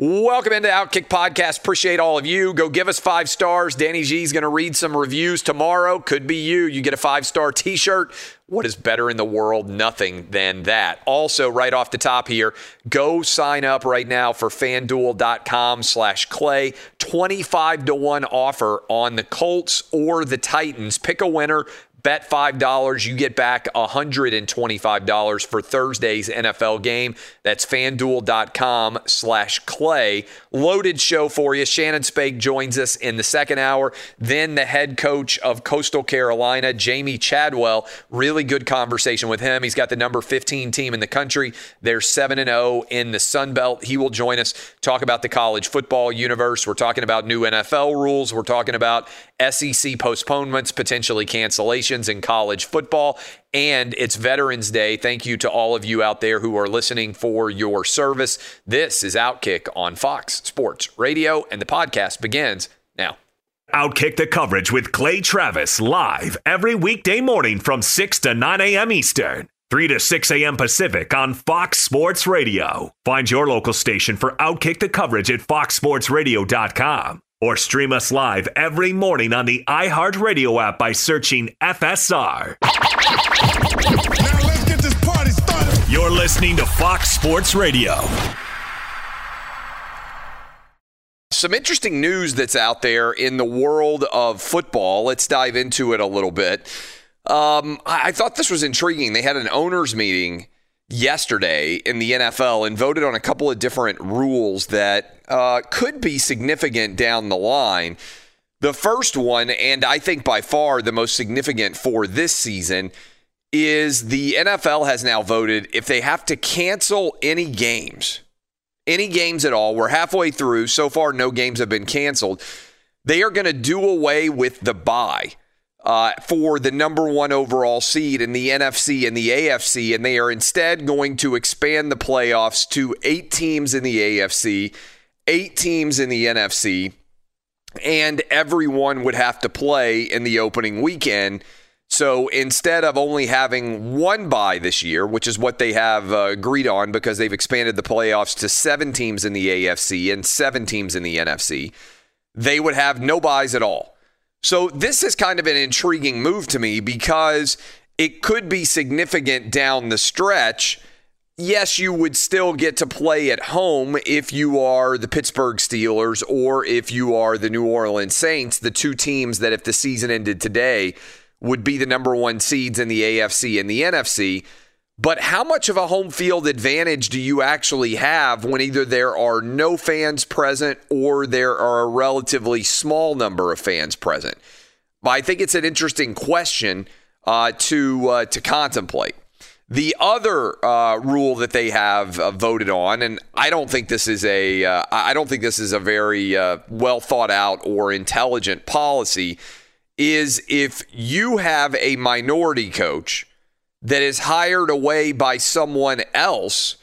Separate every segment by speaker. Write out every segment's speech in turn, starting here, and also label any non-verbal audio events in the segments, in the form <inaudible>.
Speaker 1: Welcome into Outkick Podcast. Appreciate all of you. Go give us five stars. Danny G is going to read some reviews tomorrow. Could be you. You get a five star t shirt. What is better in the world? Nothing than that. Also, right off the top here, go sign up right now for fanduel.com slash clay. 25 to 1 offer on the Colts or the Titans. Pick a winner. Bet $5, you get back $125 for Thursday's NFL game. That's fanduel.com slash clay. Loaded show for you. Shannon Spake joins us in the second hour. Then the head coach of Coastal Carolina, Jamey Chadwell. Really good conversation with him. He's got the number 15 team in the country. They're 7 0 in the Sun Belt. He will join us, talk about the college football universe. We're talking about new NFL rules. We're talking about SEC postponements, potentially in college football. And it's Veterans Day. Thank you to all of you out there who are listening for your service. This is Outkick on Fox Sports Radio, and the podcast begins now.
Speaker 2: Outkick the coverage with Clay Travis live every weekday morning from 6 to 9 a.m. Eastern, 3 to 6 a.m. Pacific on Fox Sports Radio. Find your local station for Outkick the coverage at foxsportsradio.com or stream us live every morning on the iHeartRadio app by searching FSR.
Speaker 3: Now let's get this party started.
Speaker 2: You're listening to Fox Sports Radio.
Speaker 1: Some interesting news that's out there in the world of football. Let's dive into it a little bit. Um, I, I thought this was intriguing. They had an owners' meeting yesterday in the NFL and voted on a couple of different rules that uh, could be significant down the line. The first one, and I think by far the most significant for this season, is the NFL has now voted if they have to cancel any games, any games at all, we're halfway through. So far, no games have been canceled. They are going to do away with the bye uh, for the number one overall seed in the NFC and the AFC, and they are instead going to expand the playoffs to eight teams in the AFC, eight teams in the NFC, and everyone would have to play in the opening weekend. So instead of only having one bye this year, which is what they have uh, agreed on because they've expanded the playoffs to seven teams in the AFC and seven teams in the NFC, they would have no byes at all. So this is kind of an intriguing move to me because it could be significant down the stretch. Yes, you would still get to play at home if you are the Pittsburgh Steelers or if you are the New Orleans Saints, the two teams that if the season ended today would be the number one seeds in the AFC and the NFC. But how much of a home field advantage do you actually have when either there are no fans present or there are a relatively small number of fans present? I think it's an interesting question uh, to uh, to contemplate. The other uh, rule that they have uh, voted on, and I don't think this is a, uh, I don't think this is a very uh, well thought out or intelligent policy, is if you have a minority coach that is hired away by someone else,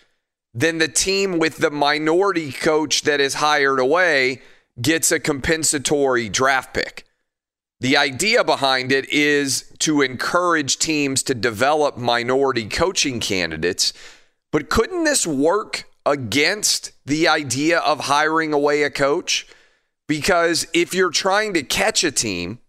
Speaker 1: then the team with the minority coach that is hired away gets a compensatory draft pick. The idea behind it is to encourage teams to develop minority coaching candidates. But couldn't this work against the idea of hiring away a coach? Because if you're trying to catch a team,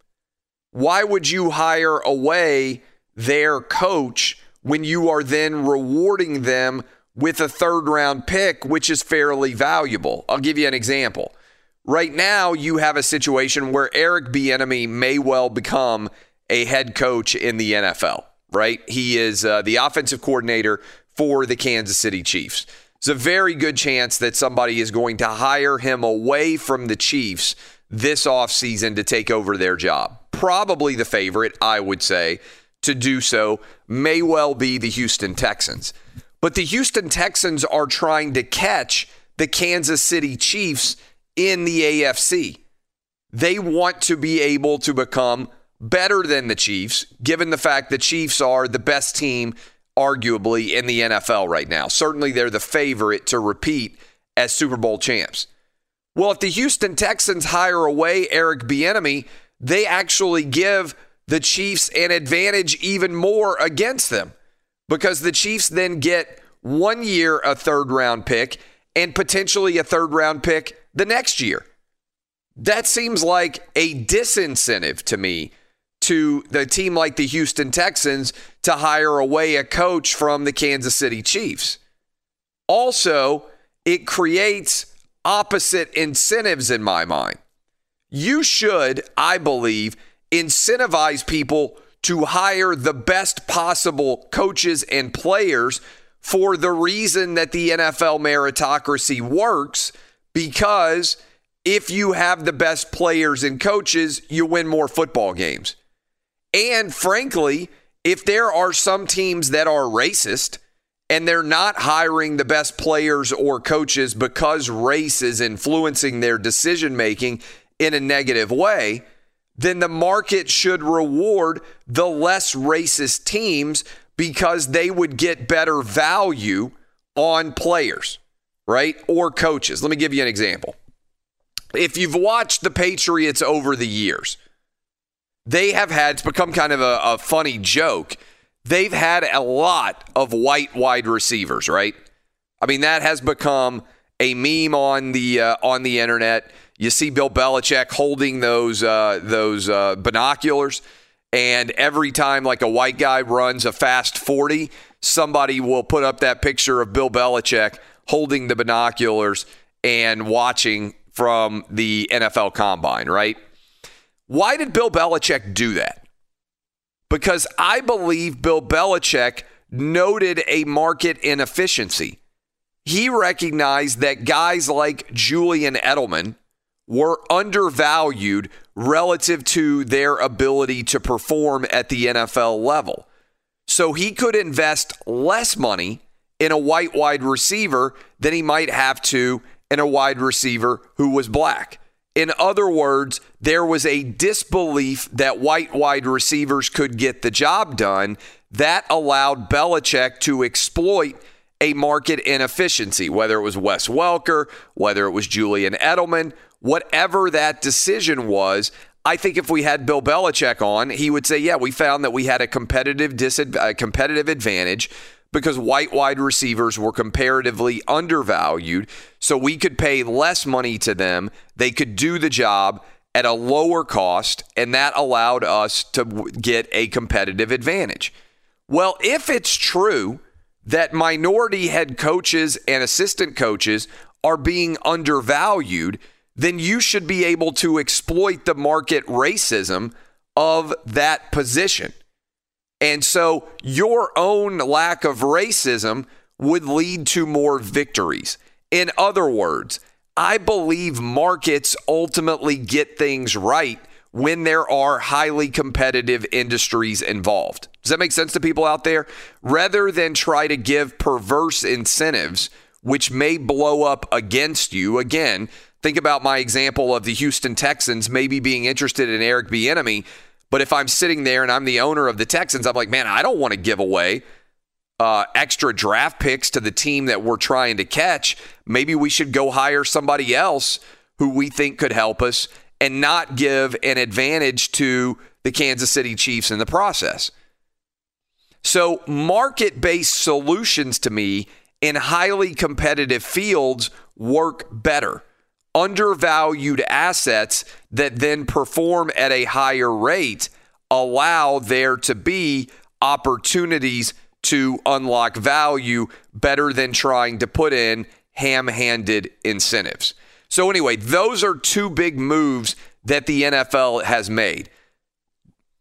Speaker 1: why would you hire away their coach when you are then rewarding them with a third round pick, which is fairly valuable? I'll give you an example. Right now, you have a situation where Eric Bieniemy may well become a head coach in the NFL. Right? He is uh, the offensive coordinator for the Kansas City Chiefs. It's a very good chance that somebody is going to hire him away from the Chiefs this offseason to take over their job. Probably the favorite, I would say, to do so may well be the Houston Texans. But the Houston Texans are trying to catch the Kansas City Chiefs in the AFC. They want to be able to become better than the Chiefs, given the fact the Chiefs are the best team, arguably, in the NFL right now. Certainly, they're the favorite to repeat as Super Bowl champs. Well, if the Houston Texans hire away Eric Bieniemy, they actually give the Chiefs an advantage even more against them because the Chiefs then get one year a third round pick and potentially a third round pick the next year. That seems like a disincentive to me to the team like the Houston Texans to hire away a coach from the Kansas City Chiefs. Also, it creates opposite incentives in my mind. You should, I believe, incentivize people to hire the best possible coaches and players for the reason that the NFL meritocracy works because if you have the best players and coaches, you win more football games. And frankly, if there are some teams that are racist and they're not hiring the best players or coaches because race is influencing their decision making in a negative way, then the market should reward the less racist teams because they would get better value on players right? Or coaches. Let me give you an example. If you've watched the Patriots over the years, they have had, it's become kind of a, a funny joke. They've had a lot of white wide receivers, right? I mean, that has become a meme on the uh, on the internet. You see Bill Belichick holding those uh, those uh, binoculars, and every time like a white guy runs a fast forty, somebody will put up that picture of Bill Belichick holding the binoculars and watching from the NFL combine, right? Why did Bill Belichick do that? Because I believe Bill Belichick noted a market inefficiency. He recognized that guys like Julian Edelman were undervalued relative to their ability to perform at the NFL level. So he could invest less money in a white wide receiver than he might have to in a wide receiver who was black. In other words, there was a disbelief that white wide receivers could get the job done that allowed Belichick to exploit a market inefficiency, whether it was Wes Welker, whether it was Julian Edelman, whatever that decision was. I think if we had Bill Belichick on, he would say, "Yeah, we found that we had a competitive disad- competitive advantage because white wide receivers were comparatively undervalued. So we could pay less money to them. They could do the job at a lower cost, and that allowed us to get a competitive advantage. Well, if it's true that minority head coaches and assistant coaches are being undervalued, then you should be able to exploit the market racism of that position. And so your own lack of racism would lead to more victories. In other words, I believe markets ultimately get things right when there are highly competitive industries involved. Does that make sense to people out there? Rather than try to give perverse incentives, which may blow up against you. Again, think about my example of the Houston Texans maybe being interested in Eric Bieniemy. But if I'm sitting there and I'm the owner of the Texans, I'm like, man, I don't want to give away uh, extra draft picks to the team that we're trying to catch. Maybe we should go hire somebody else who we think could help us and not give an advantage to the Kansas City Chiefs in the process. So, market based solutions to me in highly competitive fields work better. Undervalued assets that then perform at a higher rate allow there to be opportunities to unlock value better than trying to put in ham handed incentives. So, anyway, those are two big moves that the NFL has made.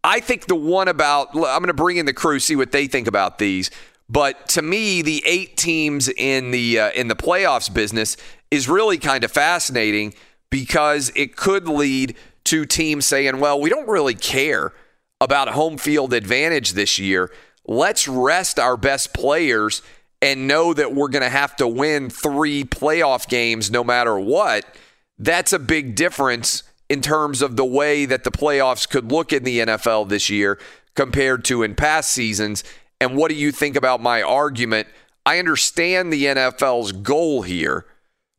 Speaker 1: I think the one about, I'm going to bring in the crew, see what they think about these. But to me, the eight teams in the uh, in the playoffs business is really kind of fascinating because it could lead to teams saying, "Well, we don't really care about home field advantage this year. Let's rest our best players and know that we're going to have to win 3 playoff games no matter what." That's a big difference in terms of the way that the playoffs could look in the NFL this year compared to in past seasons. And what do you think about my argument? I understand the NFL's goal here,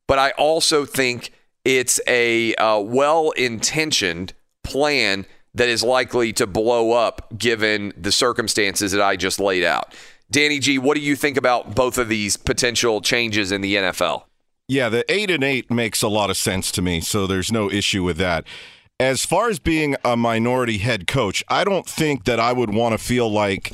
Speaker 1: but I also think it's a uh, well intentioned plan that is likely to blow up given the circumstances that I just laid out. Danny G, what do you think about both of these potential changes in the NFL?
Speaker 4: Yeah, the eight and eight makes a lot of sense to me, so there's no issue with that. As far as being a minority head coach, I don't think that I would want to feel like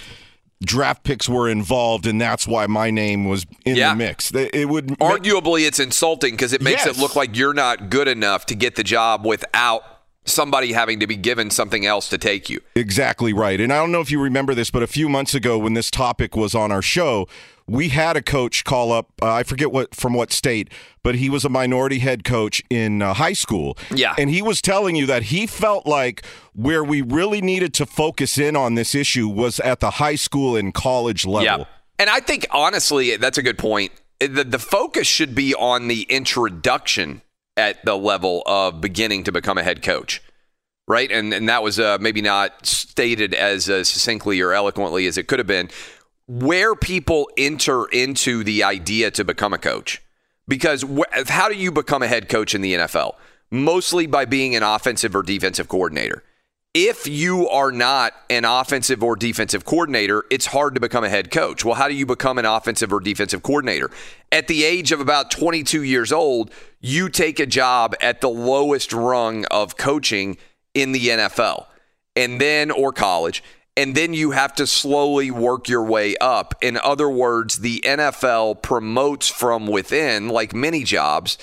Speaker 4: draft picks were involved and that's why my name was in
Speaker 1: Yeah.
Speaker 4: the mix. It would
Speaker 1: Arguably, it's insulting because it makes
Speaker 4: Yes.
Speaker 1: it look like you're not good enough to get the job without somebody having to be given something else to take you.
Speaker 4: Exactly right. And I don't know if you remember this, but a few months ago when this topic was on our show, we had a coach call up, uh, I forget what from what state, but he was a minority head coach in uh, high school.
Speaker 1: Yeah.
Speaker 4: And he was telling you that he felt like where we really needed to focus in on this issue was at the high school and college level.
Speaker 1: Yeah. And I think honestly, that's a good point. The, the focus should be on the introduction at the level of beginning to become a head coach. Right. And, and that was uh, maybe not stated as uh, succinctly or eloquently as it could have been. Where people enter into the idea to become a coach. Because wh- how do you become a head coach in the NFL? Mostly by being an offensive or defensive coordinator if you are not an offensive or defensive coordinator, it's hard to become a head coach. Well, how do you become an offensive or defensive coordinator? At the age of about 22 years old, you take a job at the lowest rung of coaching in the NFL and then or college and then you have to slowly work your way up. In other words, the NFL promotes from within like many jobs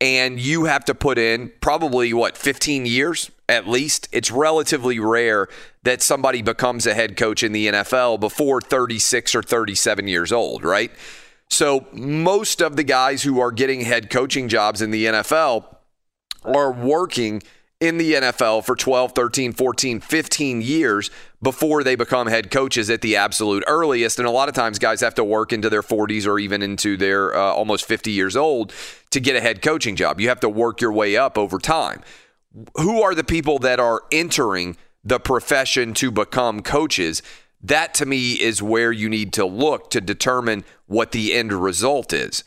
Speaker 1: and you have to put in probably what 15 years at least it's relatively rare that somebody becomes a head coach in the NFL before 36 or 37 years old right so most of the guys who are getting head coaching jobs in the NFL are working in the NFL for 12, 13, 14, 15 years before they become head coaches at the absolute earliest. And a lot of times, guys have to work into their 40s or even into their uh, almost 50 years old to get a head coaching job. You have to work your way up over time. Who are the people that are entering the profession to become coaches? That to me is where you need to look to determine what the end result is.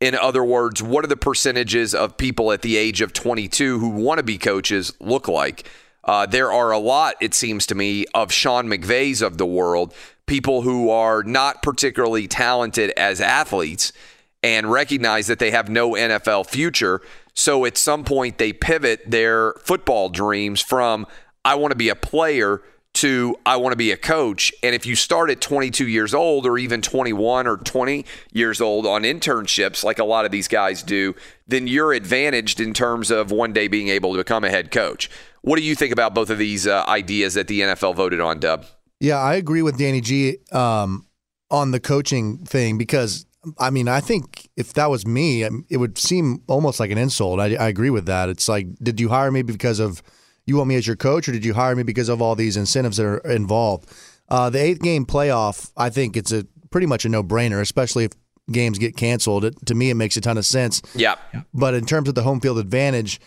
Speaker 1: In other words, what are the percentages of people at the age of 22 who want to be coaches look like? Uh, there are a lot, it seems to me, of Sean McVays of the world, people who are not particularly talented as athletes and recognize that they have no NFL future. So at some point, they pivot their football dreams from, I want to be a player to I want to be a coach. And if you start at 22 years old or even 21 or 20 years old on internships, like a lot of these guys do, then you're advantaged in terms of one day being able to become a head coach. What do you think about both of these uh, ideas that the NFL voted on, Dub?
Speaker 5: Yeah, I agree with Danny G um, on the coaching thing because I mean I think if that was me, um, it would seem almost like an insult. I, I agree with that. It's like, did you hire me because of you want me as your coach, or did you hire me because of all these incentives that are involved? Uh, the eighth game playoff, I think it's a pretty much a no brainer, especially if games get canceled. It, to me, it makes a ton of sense.
Speaker 1: Yeah.
Speaker 5: But in terms of the home field advantage,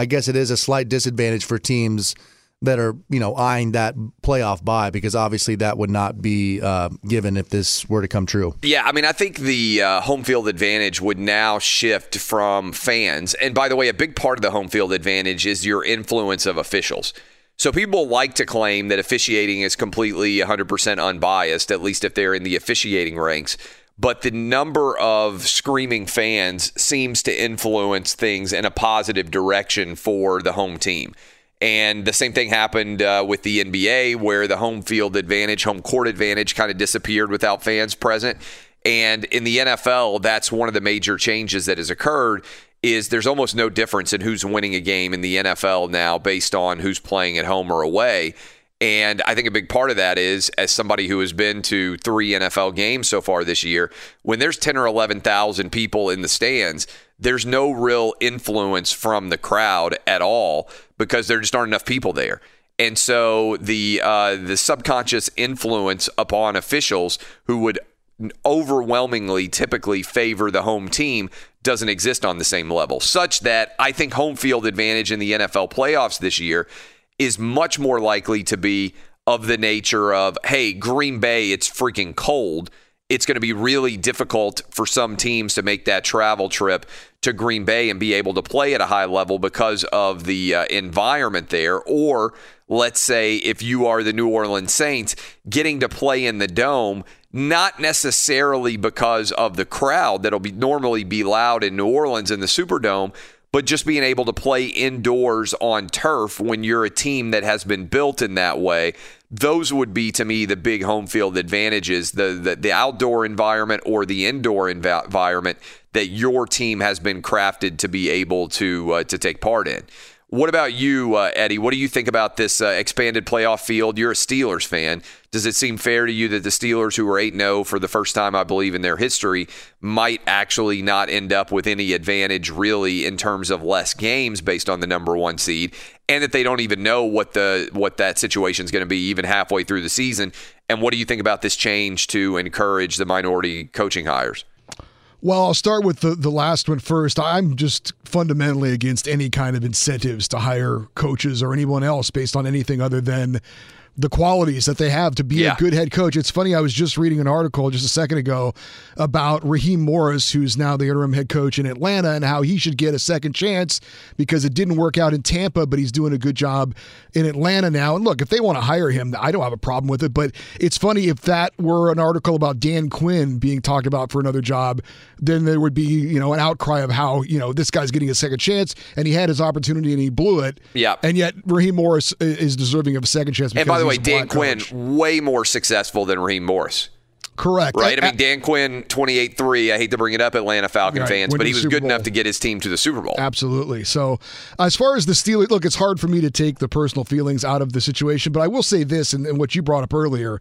Speaker 5: I guess it is a slight disadvantage for teams that are you know eyeing that playoff bye because obviously that would not be uh, given if this were to come true.
Speaker 1: Yeah, I mean, I think the uh, home field advantage would now shift from fans. And by the way, a big part of the home field advantage is your influence of officials. So people like to claim that officiating is completely 100% unbiased, at least if they're in the officiating ranks. But the number of screaming fans seems to influence things in a positive direction for the home team. And the same thing happened uh, with the NBA, where the home field advantage, home court advantage kind of disappeared without fans present. And in the NFL, that's one of the major changes that has occurred is there's almost no difference in who's winning a game in the NFL now based on who's playing at home or away. And I think a big part of that is, as somebody who has been to three NFL games so far this year, when there's 10 or 11,000 people in the stands, there's no real influence from the crowd at all because there just aren't enough people there. And so the uh, the subconscious influence upon officials who would overwhelmingly typically favor the home team doesn't exist on the same level, such that I think home field advantage in the NFL playoffs this year is much more likely to be of the nature of, hey, Green Bay, it's freaking cold. It's going to be really difficult for some teams to make that travel trip to Green Bay and be able to play at a high level because of the uh, environment there. Or let's say if you are the New Orleans Saints, getting to play in the dome, not necessarily because of the crowd that'll be normally be loud in New Orleans in the Superdome, but just being able to play indoors on turf when you're a team that has been built in that way those would be to me the big home field advantages the the, the outdoor environment or the indoor env- environment that your team has been crafted to be able to uh, to take part in what about you, uh, Eddie? What do you think about this uh, expanded playoff field? You're a Steelers fan. Does it seem fair to you that the Steelers, who are 8 0 for the first time, I believe, in their history, might actually not end up with any advantage really in terms of less games based on the number one seed, and that they don't even know what the what that situation is going to be even halfway through the season? And what do you think about this change to encourage the minority coaching hires?
Speaker 6: Well, I'll start with the, the last one first. I'm just fundamentally against any kind of incentives to hire coaches or anyone else based on anything other than the qualities that they have to be
Speaker 1: Yeah.
Speaker 6: a good head coach. It's funny, I was just reading an article just a second ago about Raheem Morris, who's now the interim head coach in Atlanta, and how he should get a second chance because it didn't work out in Tampa, but he's doing a good job in Atlanta now. And look, if they want to hire him, I don't have a problem with it. But it's funny if that were an article about Dan Quinn being talked about for another job, then there would be, you know, an outcry of how, you know, this guy's getting a second chance and he had his opportunity and he blew it.
Speaker 1: Yeah.
Speaker 6: And yet Raheem Morris is deserving of a second chance. Because
Speaker 1: the way, Dan Quinn,
Speaker 6: coach.
Speaker 1: way more successful than Raheem Morris.
Speaker 6: Correct.
Speaker 1: Right? I mean, Dan Quinn, 28 3. I hate to bring it up, Atlanta Falcon
Speaker 6: Right,
Speaker 1: fans,
Speaker 6: win
Speaker 1: but he was
Speaker 6: Super
Speaker 1: good enough to get his team to the Super Bowl.
Speaker 6: Absolutely. So, as far as the Steelers, look, it's hard for me to take the personal feelings out of the situation, but I will say this, and, and what you brought up earlier: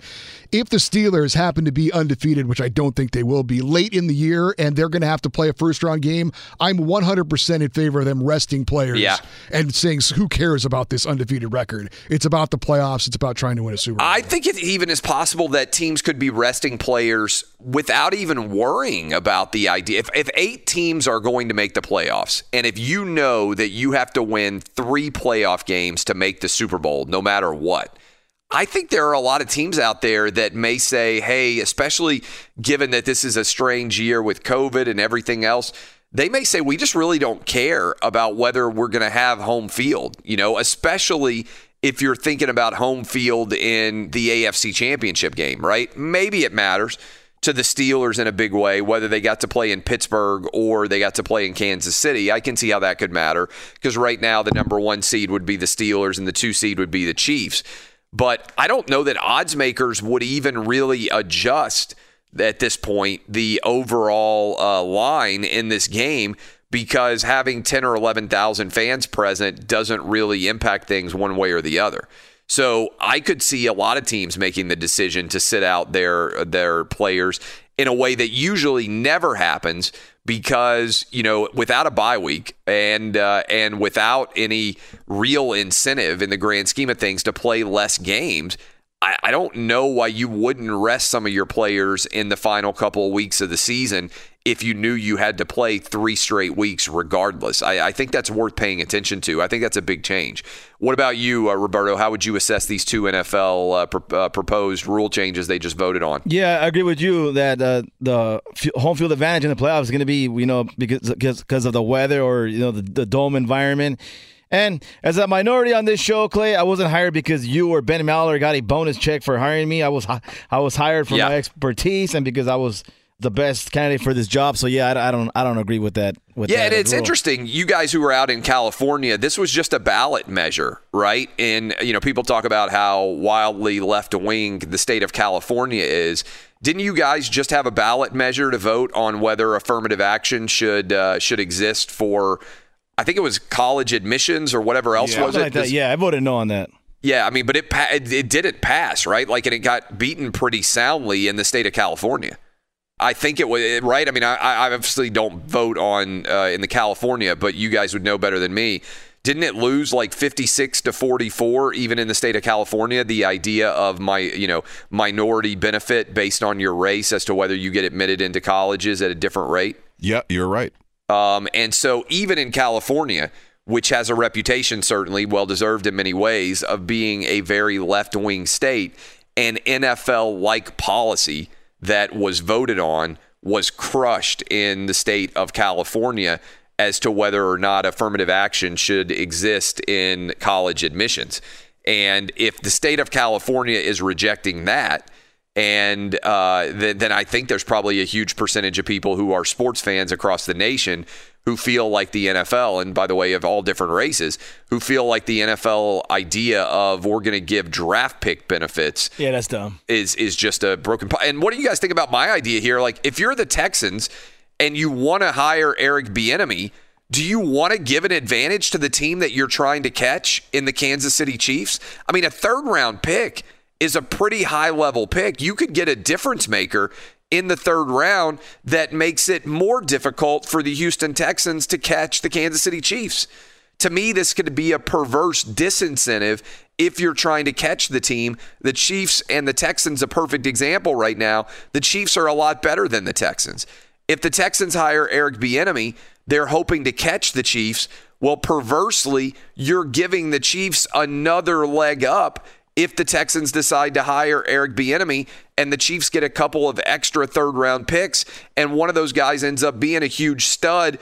Speaker 6: if the Steelers happen to be undefeated, which I don't think they will be, late in the year, and they're going to have to play a first-round game, I'm 100% in favor of them resting players
Speaker 1: Yeah.
Speaker 6: and saying, "Who cares about this undefeated record? It's about the playoffs. It's about trying to win a Super Bowl."
Speaker 1: I think it even is possible that teams could be resting players without even worrying about the idea. If, if eight teams are going to make the playoffs, and if you know that you have to win three playoff games to make the Super Bowl, no matter what, I think there are a lot of teams out there that may say, hey, especially given that this is a strange year with COVID and everything else, they may say, we just really don't care about whether we're going to have home field, you know, especially if you're thinking about home field in the AFC championship game, right? Maybe it matters to the Steelers in a big way, whether they got to play in Pittsburgh or they got to play in Kansas City. I can see how that could matter because right now the number one seed would be the Steelers and the two seed would be the Chiefs. But I don't know that odds makers would even really adjust at this point the overall uh, line in this game because having 10 or 11,000 fans present doesn't really impact things one way or the other. So I could see a lot of teams making the decision to sit out their their players in a way that usually never happens because you know without a bye week and uh, and without any real incentive in the grand scheme of things to play less games. I, I don't know why you wouldn't rest some of your players in the final couple of weeks of the season if you knew you had to play three straight weeks regardless. I, I think that's worth paying attention to. I think that's a big change. What about you, uh, Roberto? How would you assess these two NFL uh, pr- uh, proposed rule changes they just voted on?
Speaker 7: Yeah, I agree with you that uh, the f- home field advantage in the playoffs is going to be, you know, because because of the weather or you know the, the dome environment. And as a minority on this show, Clay, I wasn't hired because you or Ben Maller got a bonus check for hiring me. I was I was hired for
Speaker 1: Yeah.
Speaker 7: my expertise and because I was the best candidate for this job. So yeah, I, I don't I don't agree with that. With
Speaker 1: Yeah,
Speaker 7: that
Speaker 1: and it's interesting. You guys who were out in California, this was just a ballot measure, right? And you know, people talk about how wildly left wing the state of California is. Didn't you guys just have a ballot measure to vote on whether affirmative action should uh, should exist for? I think it was college admissions or whatever else
Speaker 7: Yeah,
Speaker 1: was it?
Speaker 7: like that.
Speaker 1: 'Cause-
Speaker 7: Yeah, I voted no on that.
Speaker 1: yeah, I mean, but it, it it didn't pass, right? Like, and it got beaten pretty soundly in the state of California. I think it was right. I mean, I, I obviously don't vote on uh, in the California, but you guys would know better than me. Didn't it lose like 56 to 44 even in the state of California? The idea of my, you know, minority benefit based on your race as to whether you get admitted into colleges at a different rate.
Speaker 4: Yeah, you're right.
Speaker 1: Um, and so, even in California, which has a reputation, certainly well deserved in many ways, of being a very left wing state, an NFL like policy that was voted on was crushed in the state of California as to whether or not affirmative action should exist in college admissions. And if the state of California is rejecting that, and uh, then, then I think there's probably a huge percentage of people who are sports fans across the nation who feel like the NFL, and by the way, of all different races, who feel like the NFL idea of we're going to give draft pick benefits
Speaker 7: Yeah, that's dumb.
Speaker 1: is is just a broken. po- And what do you guys think about my idea here? Like, if you're the Texans and you want to hire Eric Bieniemy, do you want to give an advantage to the team that you're trying to catch in the Kansas City Chiefs? I mean, a third round pick is a pretty high level pick. You could get a difference maker in the third round that makes it more difficult for the Houston Texans to catch the Kansas City Chiefs. To me, this could be a perverse disincentive if you're trying to catch the team. The Chiefs and the Texans, a perfect example right now. The Chiefs are a lot better than the Texans. If the Texans hire Eric Bieniemy, they're hoping to catch the Chiefs. Well, perversely, you're giving the Chiefs another leg up if the Texans decide to hire Eric Bieniemy and the Chiefs get a couple of extra third round picks and one of those guys ends up being a huge stud,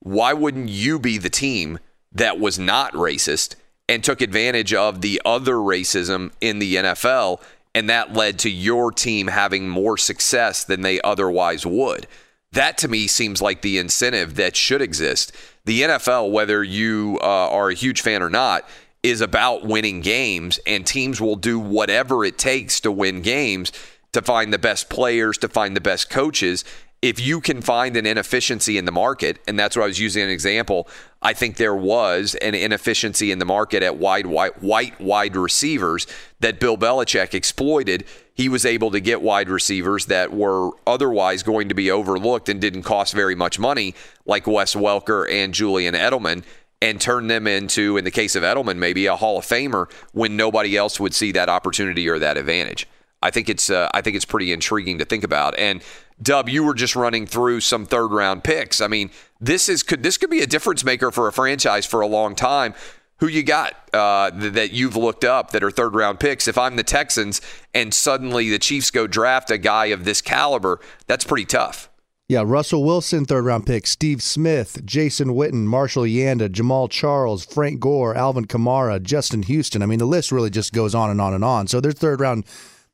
Speaker 1: why wouldn't you be the team that was not racist and took advantage of the other racism in the NFL and that led to your team having more success than they otherwise would? That to me seems like the incentive that should exist. The NFL, whether you uh, are a huge fan or not, is about winning games, and teams will do whatever it takes to win games to find the best players, to find the best coaches. If you can find an inefficiency in the market, and that's what I was using an example, I think there was an inefficiency in the market at wide, white, white wide receivers that Bill Belichick exploited. He was able to get wide receivers that were otherwise going to be overlooked and didn't cost very much money, like Wes Welker and Julian Edelman and turn them into, in the case of Edelman, maybe a Hall of Famer when nobody else would see that opportunity or that advantage. I think it's uh, I think it's pretty intriguing to think about. And Dub, you were just running through some third round picks. I mean, this is could this could be a difference maker for a franchise for a long time. Who you got uh, th- that you've looked up that are third round picks? If I'm the Texans and suddenly the Chiefs go draft a guy of this caliber, that's pretty tough.
Speaker 5: Yeah, Russell Wilson, third round pick. Steve Smith, Jason Witten, Marshall Yanda, Jamaal Charles, Frank Gore, Alvin Kamara, Justin Houston. I mean, the list really just goes on and on and on. So there's third round,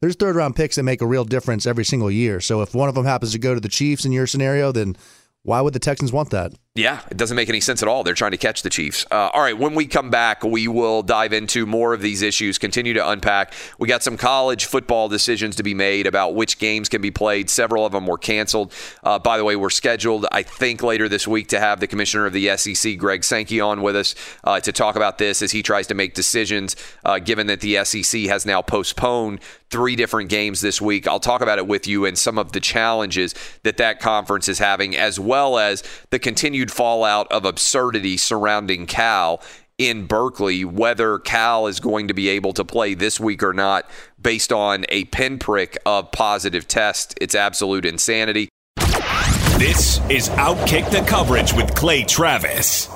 Speaker 5: there's third round picks that make a real difference every single year. So if one of them happens to go to the Chiefs in your scenario, then why would the Texans want that?
Speaker 1: Yeah, it doesn't make any sense at all. They're trying to catch the Chiefs. Uh, all right, when we come back, we will dive into more of these issues, continue to unpack. We got some college football decisions to be made about which games can be played. Several of them were canceled. Uh, by the way, we're scheduled, I think, later this week to have the commissioner of the SEC, Greg Sankey, on with us uh, to talk about this as he tries to make decisions, uh, given that the SEC has now postponed three different games this week. I'll talk about it with you and some of the challenges that that conference is having, as well as the continued fallout of absurdity surrounding Cal in Berkeley, whether Cal is going to be able to play this week or not based on a pinprick of positive tests. It's absolute insanity.
Speaker 2: This is Outkick the Coverage with Clay Travis.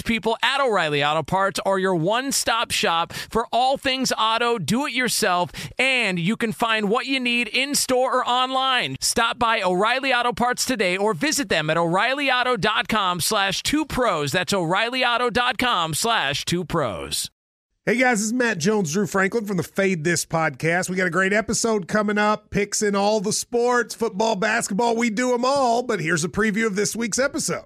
Speaker 8: people at O'Reilly Auto Parts are your one stop shop for all things auto, do it yourself, and you can find what you need in store or online. Stop by O'Reilly Auto Parts today or visit them at o'ReillyAuto.com slash two pros. That's o'ReillyAuto.com slash two pros.
Speaker 9: Hey guys, this is Matt Jones, Drew Franklin from the Fade This podcast. We got a great episode coming up, picks in all the sports, football, basketball, we do them all. But here's a preview of this week's episode.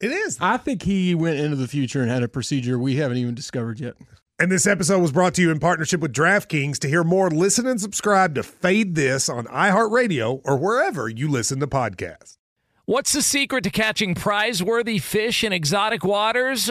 Speaker 9: It is.
Speaker 10: I think he went into the future and had a procedure we haven't even discovered yet.
Speaker 9: And this episode was brought to you in partnership with DraftKings. To hear more, listen and subscribe to Fade This on iHeartRadio or wherever you listen to podcasts.
Speaker 8: What's the secret to catching prize worthy fish in exotic waters?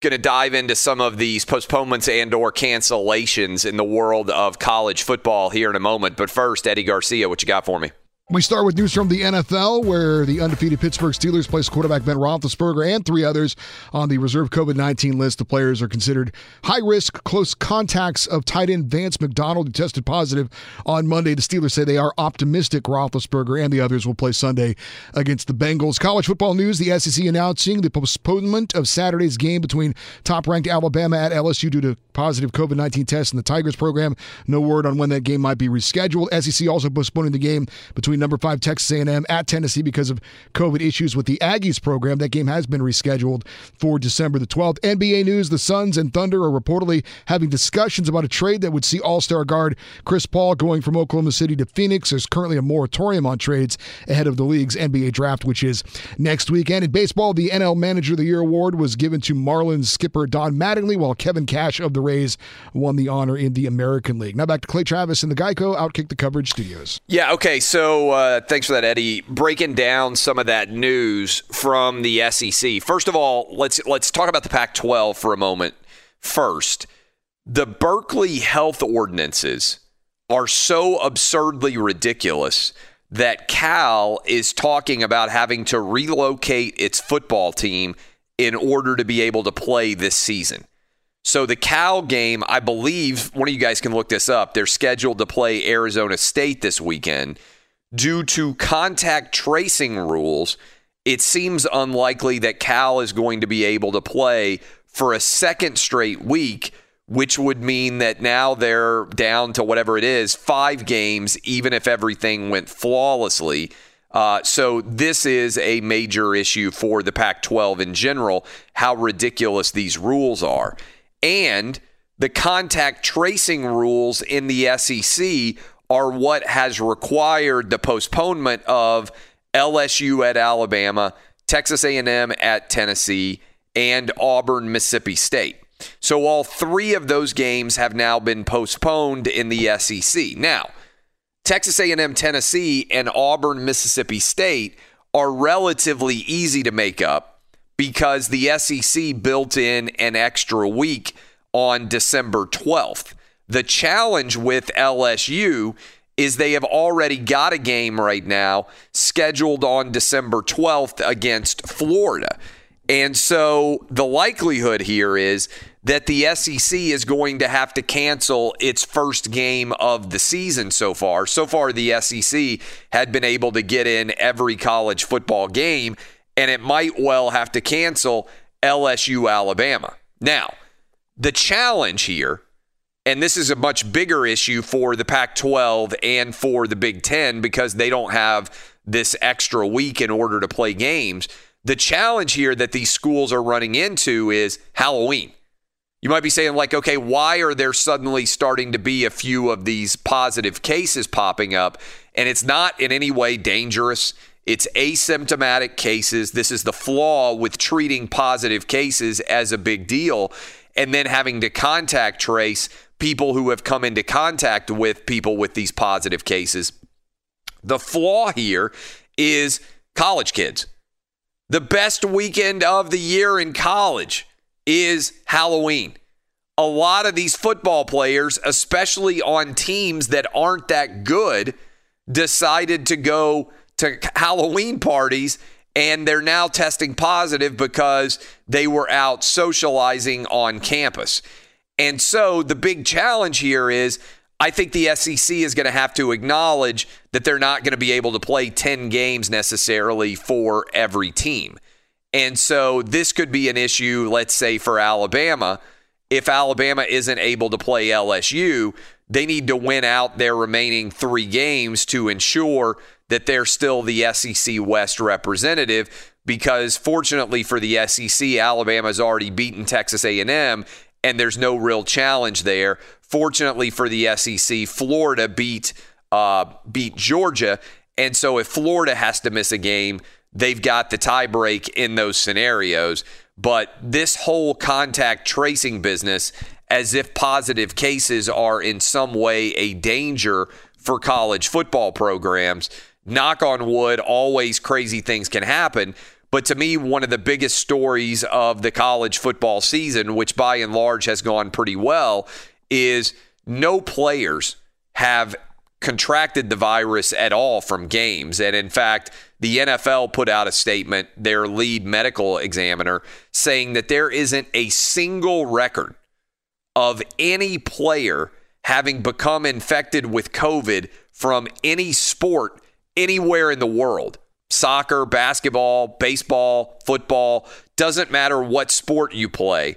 Speaker 1: Going to dive into some of these postponements and or cancellations in the world of college football here in a moment. But first, Eddie Garcia, what you got for me?
Speaker 6: We start with news from the NFL, where the undefeated Pittsburgh Steelers placed quarterback Ben Roethlisberger and three others on the reserve COVID 19 list. The players are considered high risk, close contacts of tight end Vance McDonald, who tested positive on Monday. The Steelers say they are optimistic Roethlisberger and the others will play Sunday against the Bengals. College football news the SEC announcing the postponement of Saturday's game between top ranked Alabama at LSU due to positive COVID 19 tests in the Tigers program. No word on when that game might be rescheduled. SEC also postponing the game between number five Texas A&M at Tennessee because of COVID issues with the Aggies program. That game has been rescheduled for December the 12th. NBA news: The Suns and Thunder are reportedly having discussions about a trade that would see All-Star guard Chris Paul going from Oklahoma City to Phoenix. There's currently a moratorium on trades ahead of the league's NBA draft, which is next weekend. In baseball, the NL Manager of the Year award was given to Marlins skipper Don Mattingly, while Kevin Cash of the Rays won the honor in the American League. Now back to Clay Travis in the Geico Outkick the Coverage Studios.
Speaker 1: Yeah, okay. So uh, thanks for that, Eddie. Breaking down some of that news from the SEC. First of all, let's let's talk about the Pac-12 for a moment. First, the Berkeley health ordinances are so absurdly ridiculous that Cal is talking about having to relocate its football team in order to be able to play this season. So the Cal game, I believe, one of you guys can look this up. They're scheduled to play Arizona State this weekend. Due to contact tracing rules, it seems unlikely that Cal is going to be able to play for a second straight week, which would mean that now they're down to whatever it is, five games, even if everything went flawlessly. Uh, so this is a major issue for the Pac 12 in general, how ridiculous these rules are. And the contact tracing rules in the SEC are what has required the postponement of LSU at Alabama, Texas A&M at Tennessee, and Auburn Mississippi State. So all three of those games have now been postponed in the SEC. Now, Texas A&M Tennessee and Auburn Mississippi State are relatively easy to make up because the SEC built in an extra week on December 12th. The challenge with LSU is they have already got a game right now scheduled on December 12th against Florida. And so the likelihood here is that the SEC is going to have to cancel its first game of the season so far. So far, the SEC had been able to get in every college football game, and it might well have to cancel LSU Alabama. Now, the challenge here, and this is a much bigger issue for the Pac 12 and for the Big Ten because they don't have this extra week in order to play games. The challenge here that these schools are running into is Halloween. You might be saying, like, okay, why are there suddenly starting to be a few of these positive cases popping up? And it's not in any way dangerous. It's asymptomatic cases. This is the flaw with treating positive cases as a big deal and then having to contact trace people who have come into contact with people with these positive cases. The flaw here is college kids. The best weekend of the year in college is Halloween. A lot of these football players, especially on teams that aren't that good, decided to go to Halloween parties and they're now testing positive because they were out socializing on campus. And so the big challenge here is I think the SEC is going to have to acknowledge that they're not going to be able to play 10 games necessarily for every team. And so this could be an issue, let's say, for Alabama. If Alabama isn't able to play LSU, they need to win out their remaining three games to ensure that they're still the SEC West representative because fortunately for the SEC, Alabama's already beaten Texas A&M and there's no real challenge there. Fortunately for the SEC, Florida beat uh, beat Georgia, and so if Florida has to miss a game, they've got the tiebreak in those scenarios. But this whole contact tracing business, as if positive cases are in some way a danger for college football programs, knock on wood, always crazy things can happen. But to me, one of the biggest stories of the college football season, which by and large has gone pretty well, is no players have contracted the virus at all from games. And in fact, the NFL put out a statement, their lead medical examiner, saying that there isn't a single record of any player having become infected with COVID from any sport anywhere in the world soccer, basketball, baseball, football, doesn't matter what sport you play.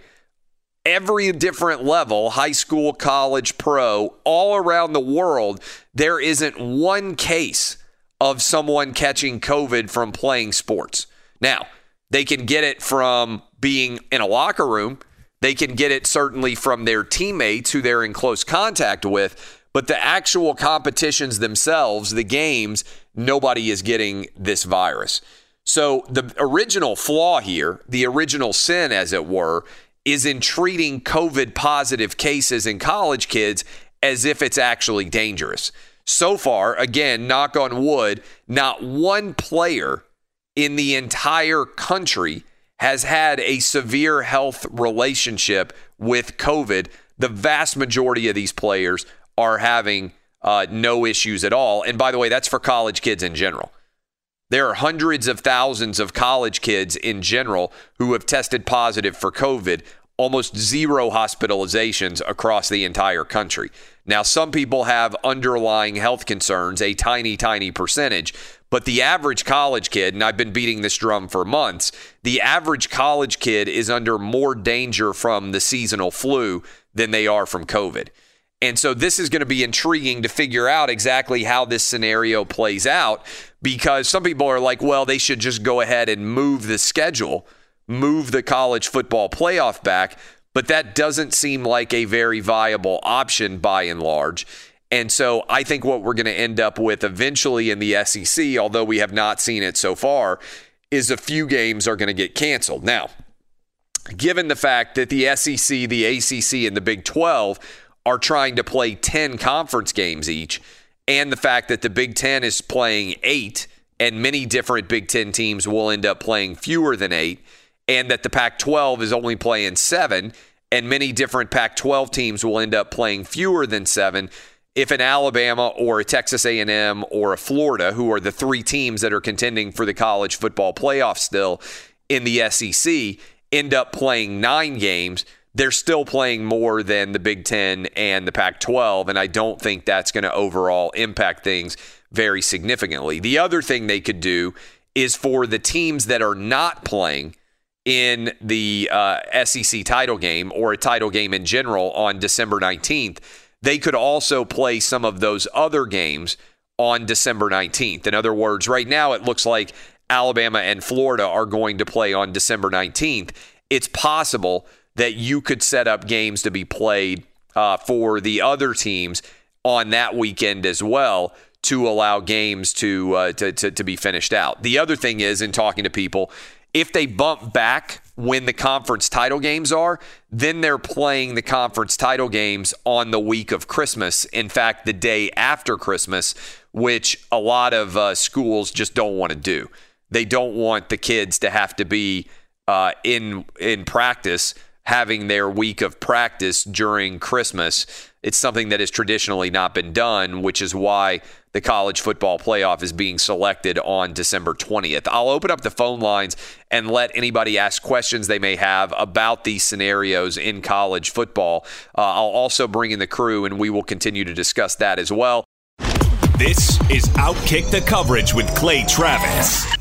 Speaker 1: Every different level, high school, college, pro, all around the world, there isn't one case of someone catching COVID from playing sports. Now, they can get it from being in a locker room. They can get it certainly from their teammates who they're in close contact with. But the actual competitions themselves, the games, nobody is getting this virus. So the original flaw here, the original sin, as it were, is in treating COVID positive cases in college kids as if it's actually dangerous. So far, again, knock on wood, not one player in the entire country has had a severe health relationship with COVID. The vast majority of these players are having uh, no issues at all. And by the way, that's for college kids in general. There are hundreds of thousands of college kids in general who have tested positive for COVID, almost zero hospitalizations across the entire country. Now, some people have underlying health concerns, a tiny, tiny percentage, but the average college kid, and I've been beating this drum for months, the average college kid is under more danger from the seasonal flu than they are from COVID. And so this is going to be intriguing to figure out exactly how this scenario plays out because some people are like, well, they should just go ahead and move the schedule, move the college football playoff back. But that doesn't seem like a very viable option by and large. And so I think what we're going to end up with eventually in the SEC, although we have not seen it so far, is a few games are going to get canceled. Now, given the fact that the SEC, the ACC, and the Big 12 are trying to play 10 conference games each, and the fact that the Big Ten is playing eight, and many different Big Ten teams will end up playing fewer than eight, and that the Pac 12 is only playing seven, and many different Pac 12 teams will end up playing fewer than seven. If an Alabama or a Texas A&M or a Florida, who are the three teams that are contending for the college football playoff still in the SEC, end up playing nine games, they're still playing more than the Big Ten and the Pac 12. And I don't think that's going to overall impact things very significantly. The other thing they could do is for the teams that are not playing in the uh, SEC title game or a title game in general on December 19th, they could also play some of those other games on December 19th. In other words, right now it looks like Alabama and Florida are going to play on December 19th. It's possible that you could set up games to be played uh, for the other teams on that weekend as well to allow games to, uh, to, to to be finished out. The other thing is, in talking to people, if they bump back when the conference title games are, then they're playing the conference title games on the week of Christmas. In fact, the day after Christmas, which a lot of uh, schools just don't want to do. They don't want the kids to have to be uh, in in practice having their week of practice during Christmas. It's something that has traditionally not been done, which is why the college football playoff is being selected on December 20th. I'll open up the phone lines and let anybody ask questions they may have about these scenarios in college football. Uh, I'll also bring in the crew and we will continue to discuss that as well.
Speaker 2: This is Outkick the Coverage with Clay Travis.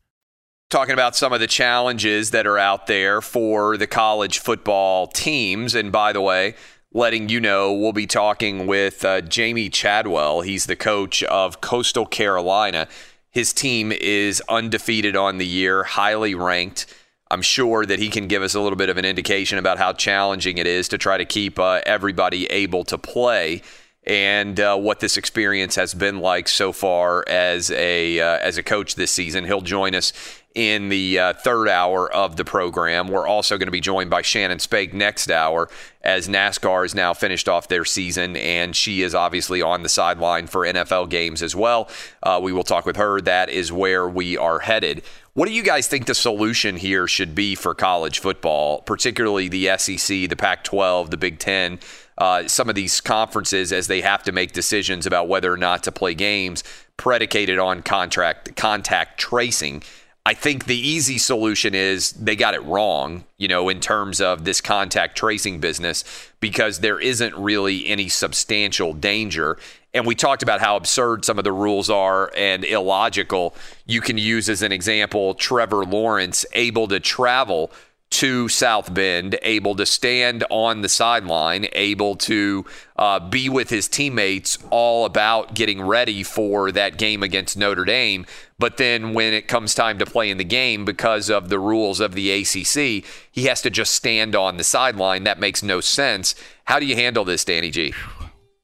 Speaker 1: talking about some of the challenges that are out there for the college football teams. And by the way, letting you know, we'll be talking with uh, Jamey Chadwell. He's the coach of Coastal Carolina. His team is undefeated on the year, highly ranked. I'm sure that he can give us a little bit of an indication about how challenging it is to try to keep uh, everybody able to play and uh, what this experience has been like so far as a uh, as a coach this season. He'll join us in the uh, third hour of the program. We're also going to be joined by Shannon Spake next hour as NASCAR has now finished off their season, and she is obviously on the sideline for NFL games as well. Uh, we will talk with her. That is where we are headed. What do you guys think the solution here should be for college football, particularly the SEC, the Pac 12, the Big Ten? Uh, some of these conferences as they have to make decisions about whether or not to play games predicated on contract contact tracing. I think the easy solution is they got it wrong, you know, in terms of this contact tracing business, because there isn't really any substantial danger. And we talked about how absurd some of the rules are and illogical. You can use as an example Trevor Lawrence able to travel to South Bend, able to stand on the sideline, able to uh, be with his teammates, all about getting ready for that game against Notre Dame. But then when it comes time to play in the game, because of the rules of the ACC, he has to just stand on the sideline. That makes no sense. How do you handle this, Danny G?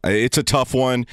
Speaker 4: It's a tough one.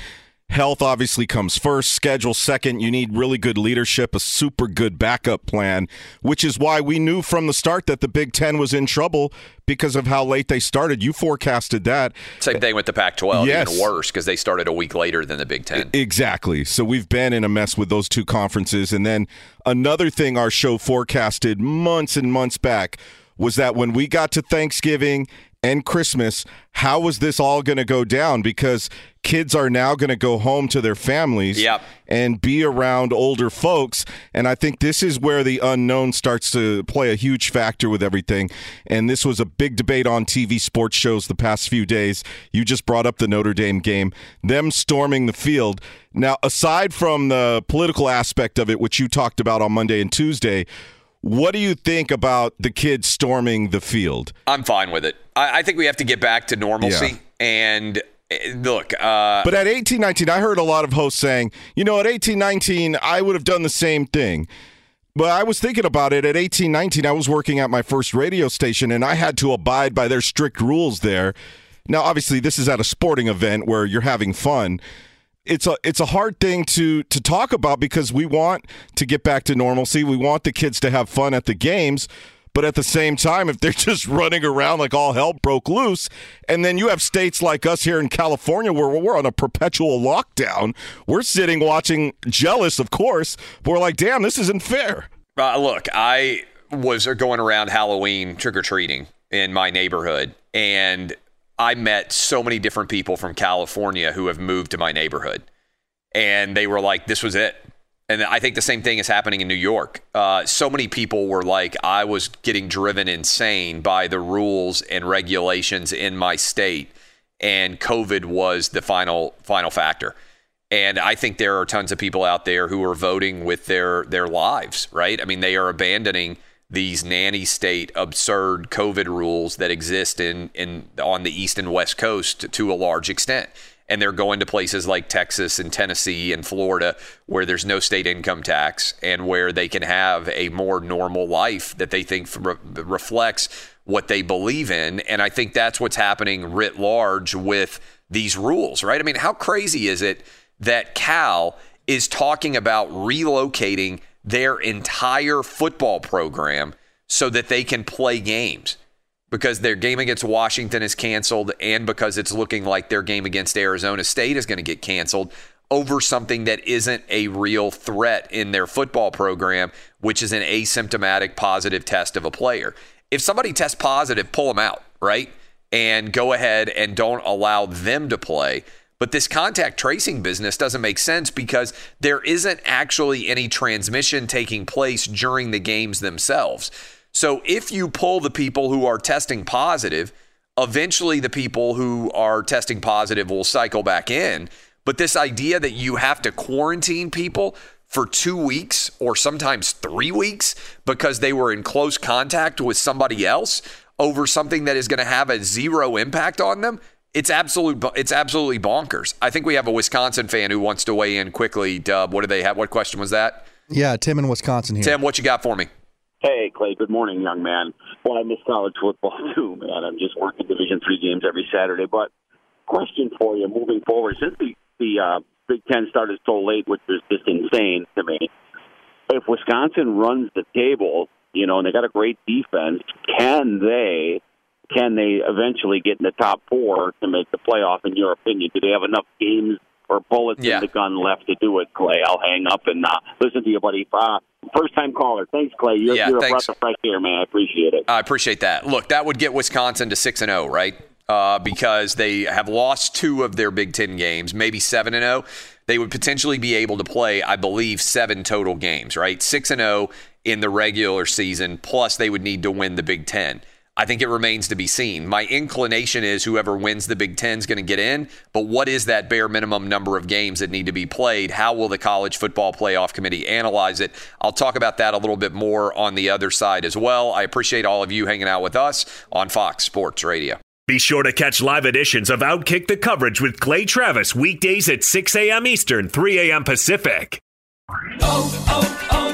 Speaker 4: Health obviously comes first, schedule second. You need really good leadership, a super good backup plan, which is why we knew from the start that the Big Ten was in trouble because of how late they started. You forecasted that.
Speaker 1: Same thing with the Pac 12,
Speaker 4: Yes.
Speaker 1: even worse because they started a week later than the Big Ten.
Speaker 4: Exactly. So we've been in a mess with those two conferences. And then another thing our show forecasted months and months back was that when we got to Thanksgiving and Christmas, how was this all going to go down? Because kids are now going to go home to their families
Speaker 1: Yep.
Speaker 4: and be around older folks. And I think this is where the unknown starts to play a huge factor with everything. And this was a big debate on TV sports shows the past few days. You just brought up the Notre Dame game, them storming the field. Now, aside from the political aspect of it, which you talked about on Monday and Tuesday, what do you think about the kids storming the field?
Speaker 1: I'm fine with it. I, I think we have to get back to normalcy.
Speaker 4: Yeah.
Speaker 1: And eh, look, uh,
Speaker 4: But at 18, 19, I heard a lot of hosts saying, you know, at 18, 19, I would have done the same thing. But I was thinking about it at 18, 19, I was working at my first radio station and I had to abide by their strict rules there. Now, obviously, this is at a sporting event where you're having fun. It's a it's a hard thing to to talk about because we want to get back to normalcy. We want the kids to have fun at the games, but at the same time, if they're <laughs> just running around like all hell broke loose, and then you have states like us here in California where we're on a perpetual lockdown, we're sitting watching, jealous, of course, but we're like, damn, this isn't fair.
Speaker 1: Uh, look, I was going around Halloween trick or treating in my neighborhood, and I met so many different people from California who have moved to my neighborhood, and they were like, "This was it." And I think the same thing is happening in New York. Uh, so many people were like, I was getting driven insane by the rules and regulations in my state, and COVID was the final final factor. And I think there are tons of people out there who are voting with their their lives, right? I mean, they are abandoning these nanny state absurd COVID rules that exist in in on the east and west coast to a large extent. And they're going to places like Texas and Tennessee and Florida where there's no state income tax and where they can have a more normal life that they think re- reflects what they believe in. And I think that's what's happening writ large with these rules, right? I mean, how crazy is it that Cal is talking about relocating their entire football program so that they can play games? Because their game against Washington is canceled, and because it's looking like their game against Arizona State is going to get canceled over something that isn't a real threat in their football program, which is an asymptomatic positive test of a player. If somebody tests positive, pull them out, right? And go ahead and don't allow them to play. But this contact tracing business doesn't make sense because there isn't actually any transmission taking place during the games themselves. So if you pull the people who are testing positive, eventually the people who are testing positive will cycle back in. But this idea that you have to quarantine people for two weeks or sometimes three weeks because they were in close contact with somebody else over something that is going to have a zero impact on them it's absolute it's absolutely bonkers i think we have a wisconsin fan who wants to weigh in quickly dub what do they have what question was that
Speaker 5: Yeah, Tim in Wisconsin here.
Speaker 1: tim what you got for me
Speaker 11: Hey, Clay. Good morning, young man. Well, I miss college football <laughs> too, man. I'm just working Division three games every Saturday. But question for you, moving forward, since the the uh, Big Ten started so late, which is just insane to me. if Wisconsin runs the table, you know, and they got a great defense, can they can they eventually get in the top four to make the playoff? In your opinion, do they have enough games or bullets
Speaker 1: Yeah.
Speaker 11: in the gun left to do it, Clay? I'll hang up and uh, listen to you, buddy. Uh, first time caller. Thanks, Clay. You're,
Speaker 1: Yeah,
Speaker 11: you're a
Speaker 1: thanks.
Speaker 11: breath of fresh air, man. I appreciate it.
Speaker 1: I appreciate that. Look, that would get Wisconsin to six and zero, right? Uh, because they have lost two of their Big Ten games, maybe seven and zero. They would potentially be able to play, I believe, seven total games, right? Six and zero in the regular season. Plus, they would need to win the Big Ten. I think it remains to be seen. My inclination is whoever wins the Big Ten is going to get in, but what is that bare minimum number of games that need to be played? How will the College Football Playoff Committee analyze it? I'll talk about that a little bit more on the other side as well. I appreciate all of you hanging out with us on Fox Sports Radio.
Speaker 2: Be sure to catch live editions of Outkick the Coverage with Clay Travis weekdays at 6 a.m. Eastern, 3 a.m. Pacific. Oh, oh, oh.